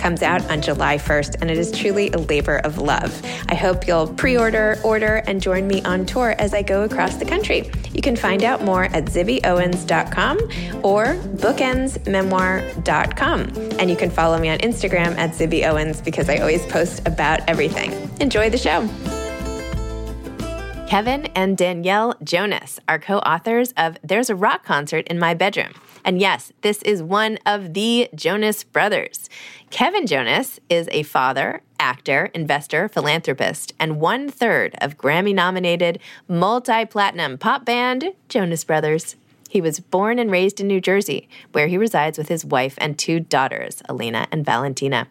comes out on July 1st, and it is truly a labor of love. I hope you'll pre order, order, and join me on tour as I go across the country. You can find out more at zibbyowens.com or bookendsmemoir.com. And you can follow me on Instagram at zibbyowens because I always post about everything. Enjoy the show. Kevin and Danielle Jonas are co authors of There's a Rock Concert in My Bedroom. And yes, this is one of the Jonas brothers. Kevin Jonas is a father, actor, investor, philanthropist, and one third of Grammy nominated multi platinum pop band Jonas Brothers. He was born and raised in New Jersey, where he resides with his wife and two daughters, Elena and Valentina.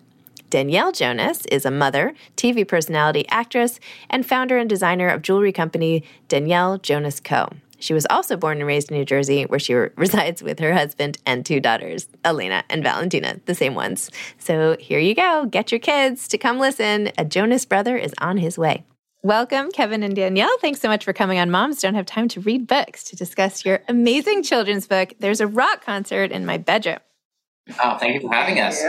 Danielle Jonas is a mother, TV personality, actress, and founder and designer of jewelry company Danielle Jonas Co. She was also born and raised in New Jersey, where she resides with her husband and two daughters, Elena and Valentina, the same ones. So here you go. Get your kids to come listen. A Jonas brother is on his way. Welcome, Kevin and Danielle. Thanks so much for coming on Moms Don't Have Time to Read Books to discuss your amazing children's book, There's a Rock Concert in My Bedroom. Oh, thank you for having us.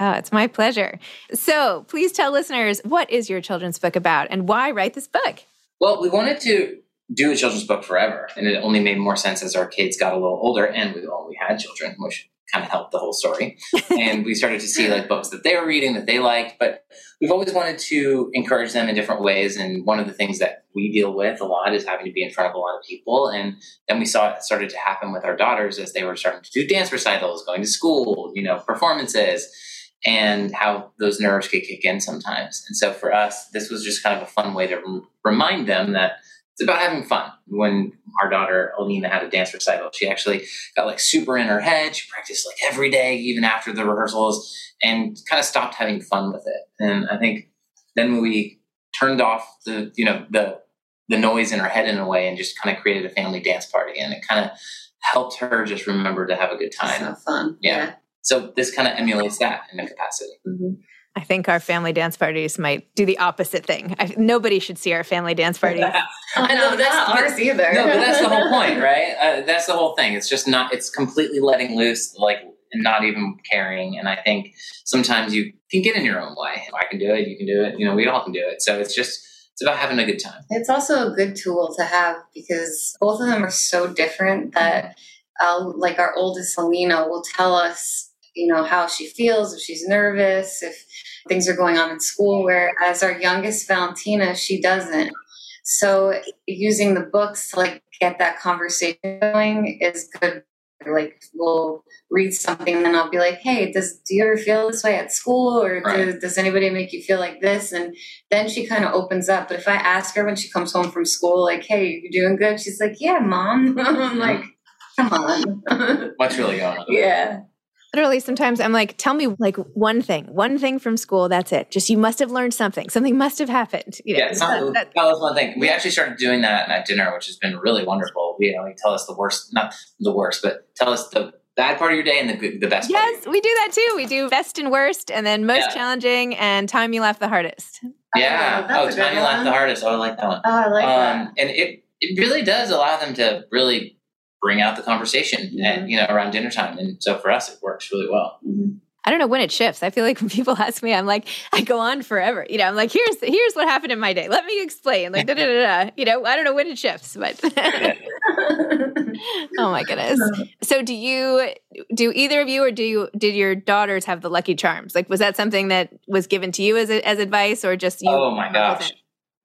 Oh, it's my pleasure. So please tell listeners what is your children's book about and why write this book? Well, we wanted to do a children's book forever. And it only made more sense as our kids got a little older and we all we had children, which kind of helped the whole story. and we started to see like books that they were reading that they liked, but we've always wanted to encourage them in different ways. And one of the things that we deal with a lot is having to be in front of a lot of people. And then we saw it started to happen with our daughters as they were starting to do dance recitals, going to school, you know, performances and how those nerves could kick in sometimes. And so for us, this was just kind of a fun way to remind them that it's about having fun. When our daughter Alena had a dance recital, she actually got like super in her head. She practiced like every day, even after the rehearsals, and kind of stopped having fun with it. And I think then when we turned off the you know the the noise in her head in a way and just kind of created a family dance party, and it kind of helped her just remember to have a good time. So fun, yeah. yeah. So this kind of emulates that in a capacity. Mm-hmm. I think our family dance parties might do the opposite thing. I, nobody should see our family dance parties. I know that's not ours either. No, but that's the whole point, right? Uh, that's the whole thing. It's just not. It's completely letting loose, like not even caring. And I think sometimes you can get in your own way. I can do it. You can do it. You know, we all can do it. So it's just it's about having a good time. It's also a good tool to have because both of them are so different that, uh, like our oldest Selena will tell us, you know, how she feels if she's nervous, if things are going on in school. Whereas our youngest Valentina, she doesn't. So using the books to like get that conversation going is good. Like we'll read something and then I'll be like, hey, does do you ever feel this way at school or Right. does, does anybody make you feel like this? And then she kind of opens up. But if I ask her when she comes home from school, like, hey, you doing good? She's like, yeah, mom. I'm mm-hmm. like, come on. What's really going on? yeah. Literally, sometimes I'm like, tell me like one thing, one thing from school. That's it. Just you must have learned something. Something must have happened. You know, Yeah, it's not, that- that was one thing. We actually started doing that at dinner, which has been really wonderful. You know, like tell us the worst, not the worst, but tell us the bad part of your day and the the best. part yes, we do that too. We do best and worst, and then most Yeah. challenging, and time you laugh the hardest. Yeah. Oh, Oh, time you laugh the hardest. Oh, I like that one. Oh, I like um, and it it really does allow them to really bring out the conversation Mm-hmm. and you know around dinner time. And so for us, it works really well. that. Mhm. I don't know when it shifts. I feel like when people ask me, I'm like, I go on forever. You know, I'm like, here's here's what happened in my day. Let me explain. Like, da da da da. You know, I don't know when it shifts, but oh my goodness. So, do you do either of you, or do you did your daughters have the lucky charms? Like, was that something that was given to you as as advice, or just you? oh my came up with gosh.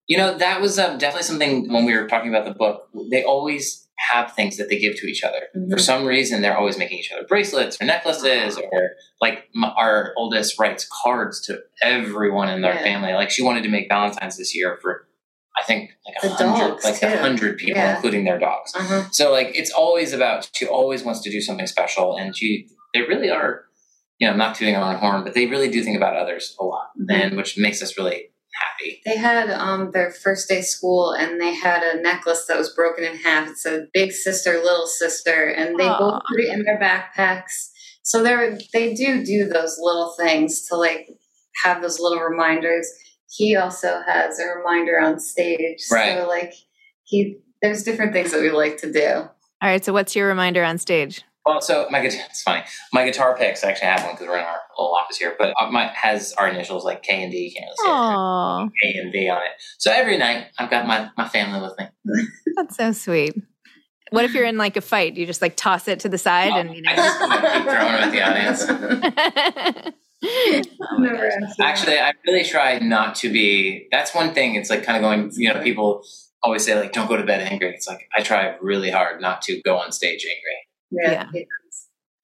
You know, that was um, definitely something when we were talking about the book. They always have things that they give to each other. For Mhm. some reason, they're always making each other bracelets or necklaces, or like m- our oldest writes cards to everyone in their Yeah. family. Like she wanted to make Valentine's this year for, I think, like a hundred, like a hundred people, Yeah. including their dogs. Uh-huh. So like it's always about she always wants to do something special, and she they really are, you know, not tooting our own horn, but they really do think about others a lot, Mhm. and which makes us really happy. They had um, their first day school, and they had a necklace that was broken in half. It said "Big Sister, Little Sister," and they Aw. both put it in their backpacks. So they they do do those little things to like have those little reminders. He also has a reminder on stage, Right. so like he there's different things that we like to do. All right. So, what's your reminder on stage? Well, so my guitar, it's funny. My guitar picks, I actually have one because we're in our little office here, but uh, my has our initials like K and D. You can't really see it. Oh, A and V on it. So every night I've got my, my family with me. that's so sweet. What if you're in like a fight? You just like toss it to the side, and you I just like, keep throwing them at the audience. know. I've never answered that. Actually, I really try not to be. That's one thing. It's like kind of going. You know, people always say like, "Don't go to bed angry." It's like I try really hard not to go on stage angry. Yeah.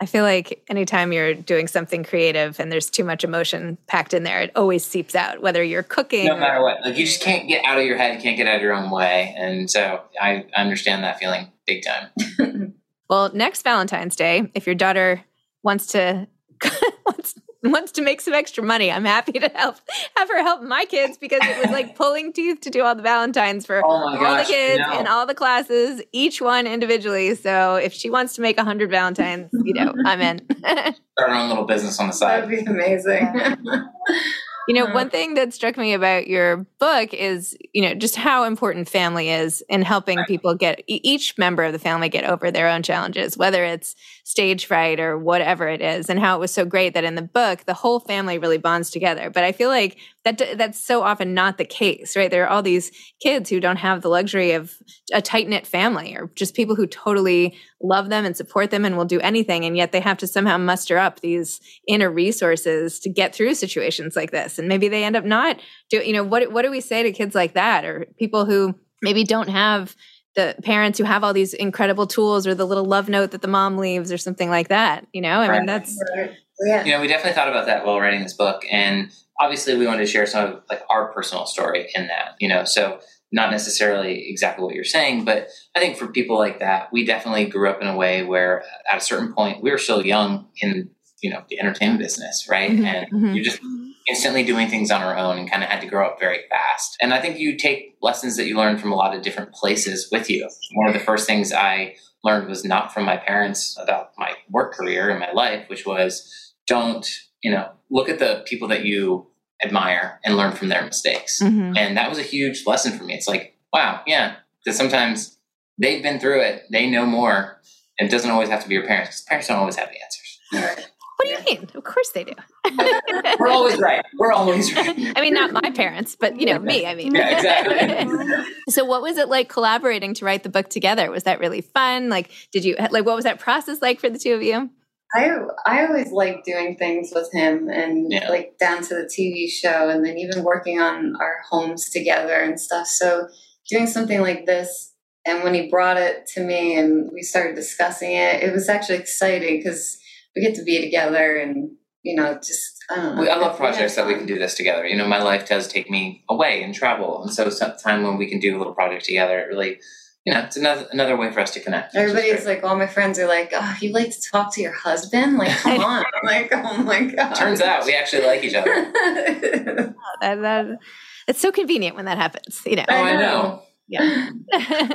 I feel like anytime you're doing something creative and there's too much emotion packed in there, it always seeps out. Whether you're cooking, No matter what, like you just can't get out of your head. You can't get out of your own way, and so I understand that feeling big time. Well, next Valentine's Day, if your daughter wants to wants, wants to make some extra money, I'm happy to help have her help my kids because it was like pulling teeth to do all the Valentines for Oh all gosh, the kids no. in all the classes, each one individually. So if she wants to make a hundred Valentines, you know, I'm in. Start our own little business on the side. That'd be amazing. You know, one thing that struck me about your book is, you know, just how important family is in helping people get each member of the family get over their own challenges, whether it's stage fright or whatever it is, and how it was so great that in the book the whole family really bonds together. But I feel like that that's so often not the case, right? There are all these kids who don't have the luxury of a tight knit family or just people who totally love them and support them and will do anything, and yet they have to somehow muster up these inner resources to get through situations like this and maybe they end up not do you know what what do we say to kids like that or people who maybe don't have the parents who have all these incredible tools or the little love note that the mom leaves or something like that you know i mean Right. that's yeah. You know, we definitely thought about that while writing this book, and obviously we wanted to share some of like our personal story in that. You know, so not necessarily exactly what you're saying, but I think for people like that, we definitely grew up in a way where at a certain point we were still young in you know the entertainment business, right? Mhm, And mhm. you're just instantly doing things on our own and kind of had to grow up very fast. And I think you take lessons that you learn from a lot of different places with you. One of the first things I learned was not from my parents about my work career and my life, which was don't, you know, look at the people that you admire and learn from their mistakes. Mhm. And that was a huge lesson for me. It's like, wow, yeah, because sometimes they've been through it, they know more. And it doesn't always have to be your parents because parents don't always have the answers. What do you mean of course they do We're always right. We're always right. i mean not my parents but you know me i mean Yeah, exactly. so what was it like collaborating to write the book together was that really fun like did you like what was that process like for the two of you I I always like doing things with him and Yeah. like down to the TV show and then even working on our homes together and stuff. So doing something like this and when he brought it to me and we started discussing it, it was actually exciting because we get to be together and you know just I don't know. We, I love have projects that we can do this together. You know, my life does take me away and travel, and so sometime when we can do a little project together, it really, you know, it's another another way for us to connect. which is Everybody's like, all my friends are like, "Oh, you like to talk to your husband? Like, come on!" Like, "Oh my god!" turns out we actually like each other. Oh, that- that- it's so convenient when that happens, you know. Oh, I know. Yeah.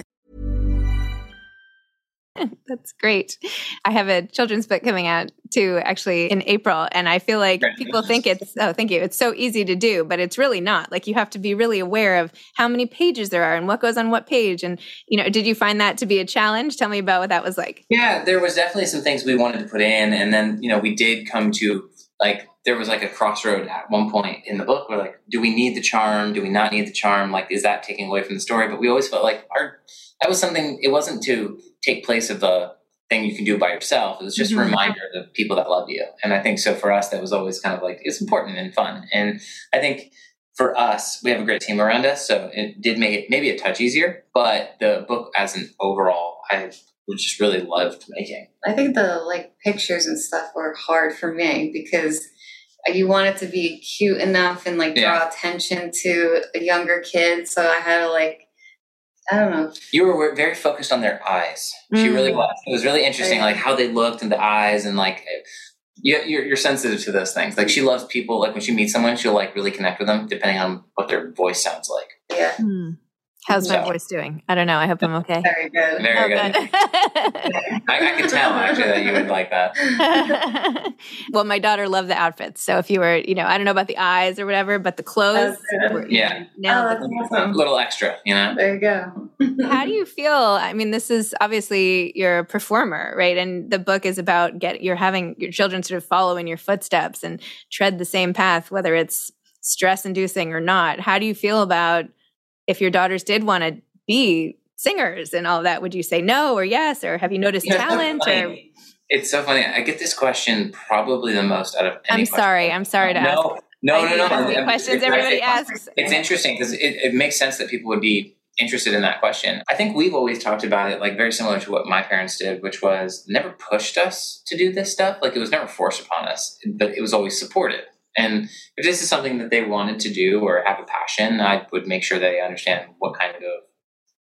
That's great. I have a children's book coming out too, actually in April. And I feel like people think it's, oh, thank you. It's so easy to do, but it's really not. Like you have to be really aware of how many pages there are and what goes on what page. And, you know, did you find that to be a challenge? Tell me about what that was like. Yeah, there was definitely some things we wanted to put in, and then you know we did come to like there was like a crossroad at one point in the book where like, do we need the charm? Do we not need the charm? Like, is that taking away from the story? But we always felt like our that was something. It wasn't to take place of the thing you can do by yourself. It was just Mhm. a reminder to people that love you. And I think so for us, that was always kind of like it's important and fun. And I think for us, we have a great team around us, so it did make it maybe a touch easier. But the book as an overall, I just really loved making. I think the like pictures and stuff were hard for me because you want it to be cute enough and like draw Yeah. attention to a younger kid. So I had to like, I don't know. You were very focused on their eyes. She really Mm. was. It was really interesting, Right. like how they looked and the eyes, and like you, you're, you're sensitive to those things. Like she loves people. Like when she meets someone, she'll like really connect with them, depending on what their voice sounds like. Yeah, How's my So- voice doing? I don't know. I hope I'm okay. very good. Very Oh, good. good. I, I could tell actually that you would like that. well, my daughter loved the outfits. So if you were, you know, I don't know about the eyes or whatever, but the clothes. That's good. were- Yeah. nailed Oh, it. that's A little extra, you know. There you go. How do you feel? I mean, this is obviously you're a performer, right? And the book is about get you're having your children sort of follow in your footsteps and tread the same path, whether it's stress inducing or not. How do you feel about if your daughters did want to be singers and all that? Would you say no or yes, or have you noticed You know, so talent? Or. It's so funny. I get this question probably the most out of any I'm question. sorry, I'm sorry to ask. No, no, no, no. questions it's- everybody it's- asks. It's interesting because it, it makes sense that people would be interested in that question. I think we've always talked about it like very similar to what my parents did, which was never pushed us to do this stuff. Like it was never forced upon us, but it was always supported. And if this is something that they wanted to do or have a passion, I would make sure they understand what kind of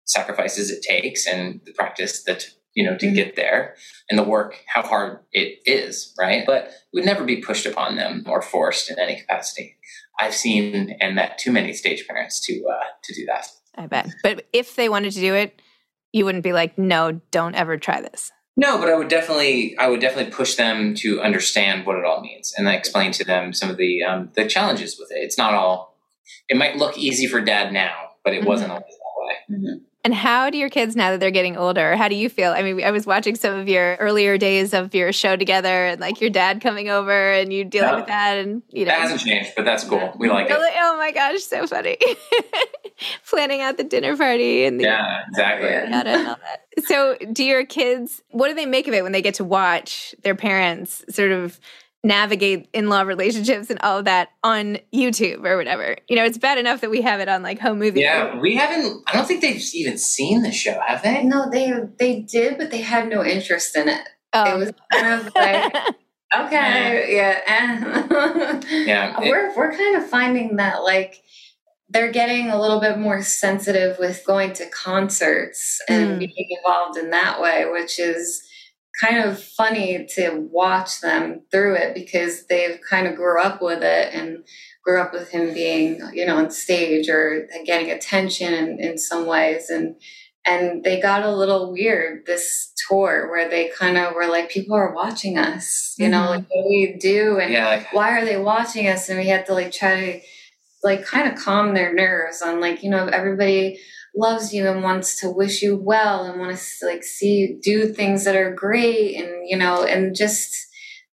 sacrifices it takes and the practice that you know to get there and the work how hard it is right but it would never be pushed upon them or forced in any capacity i've seen and met too many stage parents to uh, to do that I bet. But if they wanted to do it, you wouldn't be like, no, don't ever try this. No but i would definitely i would definitely push them to understand what it all means and I explain to them some of the um, the challenges with it. It's not all it might look easy for dad now but it Mhm. wasn't always that way And how do your kids, now that they're getting older, how do you feel? I mean, I was watching some of your earlier days of your show together and like your dad coming over and you dealing with that. And, you know, that hasn't changed, but that's cool. We like it. Oh my gosh, so funny. Planning out the dinner party and the, yeah, exactly. and all that. So, do your kids, what do they make of it when they get to watch their parents sort of navigate in-law relationships and all of that on YouTube or whatever. You know, it's bad enough that we have it on like home movies. Yeah, we haven't. I don't think they've even seen the show, have they? No, they they did, but they had no interest in it. Oh. It was kind of like. okay, yeah, yeah. we're we're kind of finding that like they're getting a little bit more sensitive with going to concerts and mm. being involved in that way, which is kind of funny to watch them through it because they've kind of grew up with it and grew up with him being you know on stage or getting attention in, in some ways. And and they got a little weird this tour where they kind of were like people are watching us you mm-hmm. know like what do we do? And yeah, like, why are they watching us? And we had to like try to like kind of calm their nerves on like you know everybody loves you and wants to wish you well and want to like see you do things that are great and you know and just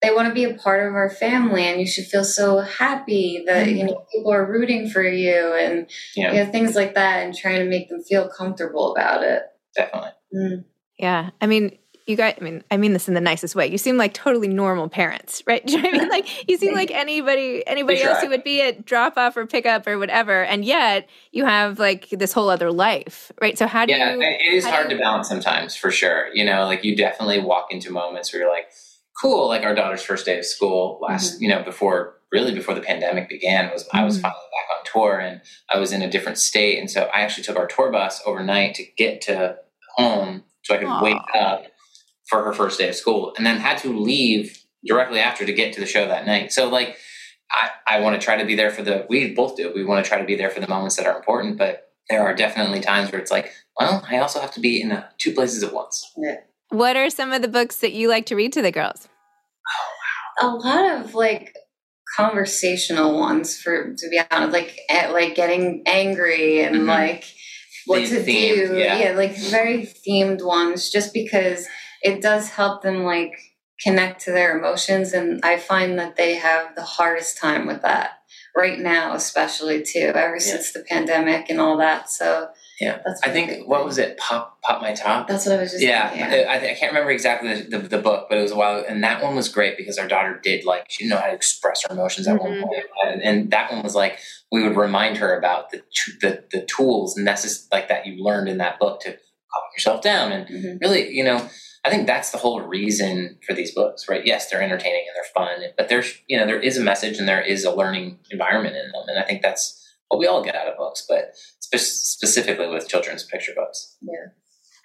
they want to be a part of our family and you should feel so happy that mm-hmm. you know people are rooting for you and yeah. you know things like that and trying to make them feel comfortable about it definitely mm. yeah i mean you guys, I mean, I mean this in the nicest way. You seem like totally normal parents, right? Do you know I mean? Like you seem like anybody, anybody else who would be at drop off or pick up or whatever, and yet you have like this whole other life, right? So how do you yeah, you? it is hard you, to balance sometimes, for sure. You know, like you definitely walk into moments where you're like, cool. Like our daughter's first day of school last, mm-hmm. you know, before really before the pandemic began was mm-hmm. I was mm-hmm. finally back on tour and I was in a different state, and so I actually took our tour bus overnight to get to home so I could Aww. wake up for her first day of school and then had to leave directly after to get to the show that night. So like I, I want to try to be there for the we both do. We want to try to be there for the moments that are important, but there are definitely times where it's like, well, I also have to be in a, two places at once. Yeah. What are some of the books that you like to read to the girls? Oh wow. A lot of like conversational ones for to be honest, like eh, like getting angry and mm-hmm. like what to do. Yeah. yeah, like very themed ones just because it does help them like connect to their emotions and i find that they have the hardest time with that right now especially too ever yeah. since the pandemic and all that so yeah that's i think what was it pop pop my top that's what i was just yeah, thinking, yeah. I, I, can't remember exactly the, the, the, book but it was a while and that one was great because our daughter did like she didn't know how to express her emotions at mm-hmm. one point and, and, that one was like we would remind her about the the, the tools necessary like that you learned in that book to calm yourself down and mm-hmm. really you know I think that's the whole reason for these books, right? Yes, they're entertaining and they're fun, but there's you know there is a message and there is a learning environment in them, and I think that's what we all get out of books, but spe- specifically with children's picture books. Yeah.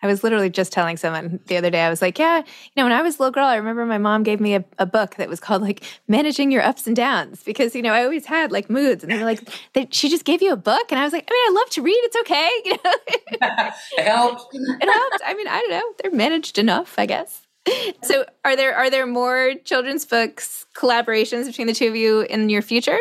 I was literally just telling someone the other day, I was like, yeah, you know, when I was a little girl, I remember my mom gave me a, a book that was called like Managing Your Ups and Downs because, you know, I always had like moods and they were like, they, she just gave you a book. And I was like, I mean, I love to read. It's okay. You know? it helped. it helped. I mean, I don't know. They're managed enough, I guess. So are there, are there more children's books collaborations between the two of you in your future?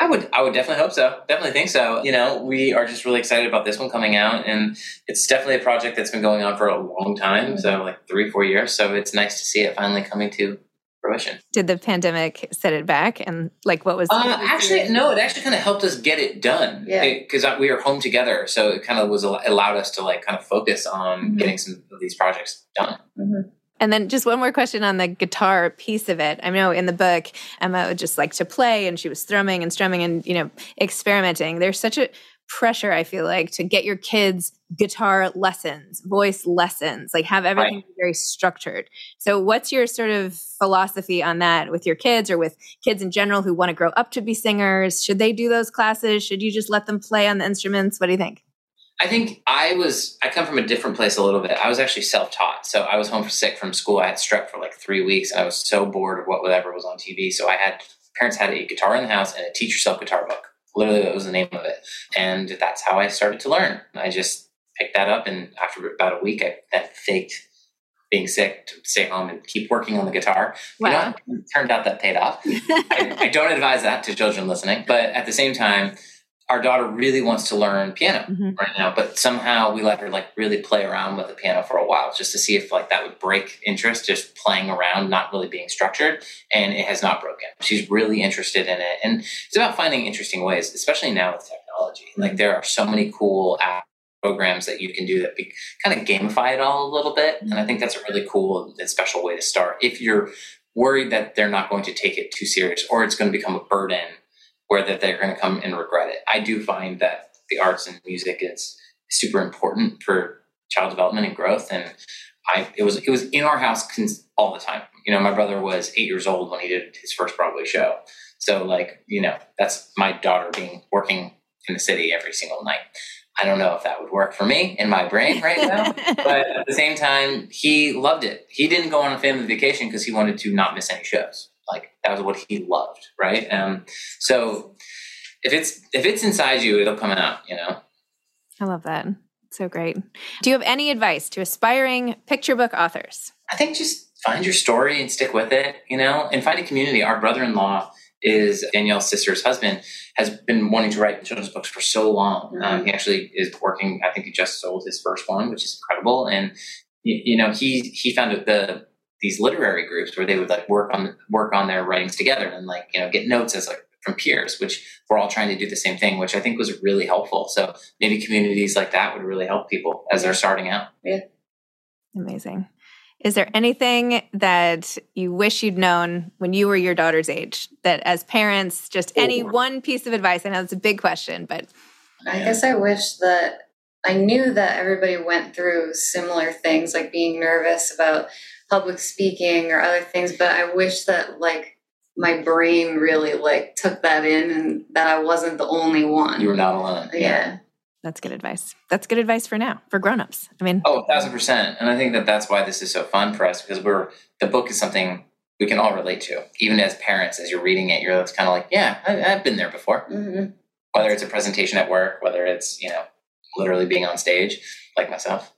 I would, I would definitely hope so. Definitely think so. You know, we are just really excited about this one coming out, and it's definitely a project that's been going on for a long time. So, like three, four years. So it's nice to see it finally coming to fruition. Did the pandemic set it back? And like, what was? Uh, actually, no. It actually kind of helped us get it done. Yeah. Because we were home together, so it kind of was allowed us to like kind of focus on mm-hmm. getting some of these projects done. Mm-hmm. And then just one more question on the guitar piece of it. I know in the book, Emma would just like to play and she was thrumming and strumming and, you know, experimenting. There's such a pressure, I feel like, to get your kids guitar lessons, voice lessons, like have everything right. very structured. So what's your sort of philosophy on that with your kids or with kids in general who want to grow up to be singers? Should they do those classes? Should you just let them play on the instruments? What do you think? I think I was, I come from a different place a little bit. I was actually self taught. So I was home sick from school. I had strep for like three weeks. and I was so bored of what whatever was on TV. So I had, parents had a guitar in the house and a teach yourself guitar book. Literally, that was the name of it. And that's how I started to learn. I just picked that up. And after about a week, I then faked being sick to stay home and keep working on the guitar. Wow. You know, turned out that paid off. I, I don't advise that to children listening. But at the same time, our daughter really wants to learn piano Mhm. right now, but somehow we let her like really play around with the piano for a while just to see if like that would break interest, just playing around, not really being structured. And it has not broken. She's really interested in it. And it's about finding interesting ways, especially now with technology. Like there are so many cool apps programs that you can do that be, kind of gamify it all a little bit. And I think that's a really cool and special way to start. If you're worried that they're not going to take it too serious or it's going to become a burden or that they're going to come and regret it. I do find that the arts and music is super important for child development and growth. And I, it was, it was in our house cons- all the time. You know, my brother was eight years old when he did his first Broadway show. So like, you know, that's my daughter being working in the city every single night. I don't know if that would work for me in my brain right now, but at the same time, he loved it. He didn't go on a family vacation because he wanted to not miss any shows. Like that was what he loved, right? Um, so if it's if it's inside you, it'll come out. You know. I love that. So great. Do you have any advice to aspiring picture book authors? I think just find your story and stick with it, you know, and find a community. Our brother in law is Danielle's sister's husband, has been wanting to write children's books for so long. Um, he actually is working, I think he just sold his first one, which is incredible. And, you, you know, he, he founded the, these literary groups where they would like work on, work on their writings together and like, you know, get notes as like from peers, which we're all trying to do the same thing, which I think was really helpful. So maybe communities like that would really help people as they're starting out. Yeah. Amazing. Is there anything that you wish you'd known when you were your daughter's age? That as parents, just any one piece of advice? I know it's a big question, but I guess I wish that I knew that everybody went through similar things, like being nervous about public speaking or other things. But I wish that like my brain really like took that in and that I wasn't the only one. You were not alone. yeah. that's good advice. That's good advice for now, for grown-ups. I mean, Oh, a thousand percent. And I think that that's why this is so fun for us because we're the book is something we can all relate to. Even as parents, as you're reading it, you're it's kind of like, yeah, I, I've been there before. hmm Whether it's a presentation at work, whether it's you know literally being on stage, like myself.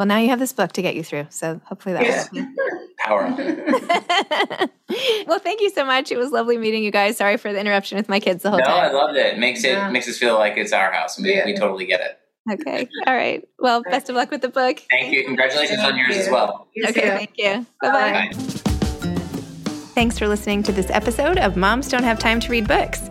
Well, now you have this book to get you through. So hopefully that will help. Power on. well, thank you so much. It was lovely meeting you guys. Sorry for the interruption with my kids the whole time. No, I time. loved it. It makes it Yeah. makes us feel like it's our house. We, Yeah. we totally get it. Okay. All right. Well, best of luck with the book. Thank you. Congratulations on Thank yours as well. You Okay. too. Thank you. Bye-bye. Bye. Thanks for listening to this episode of Moms Don't Have Time to Read Books.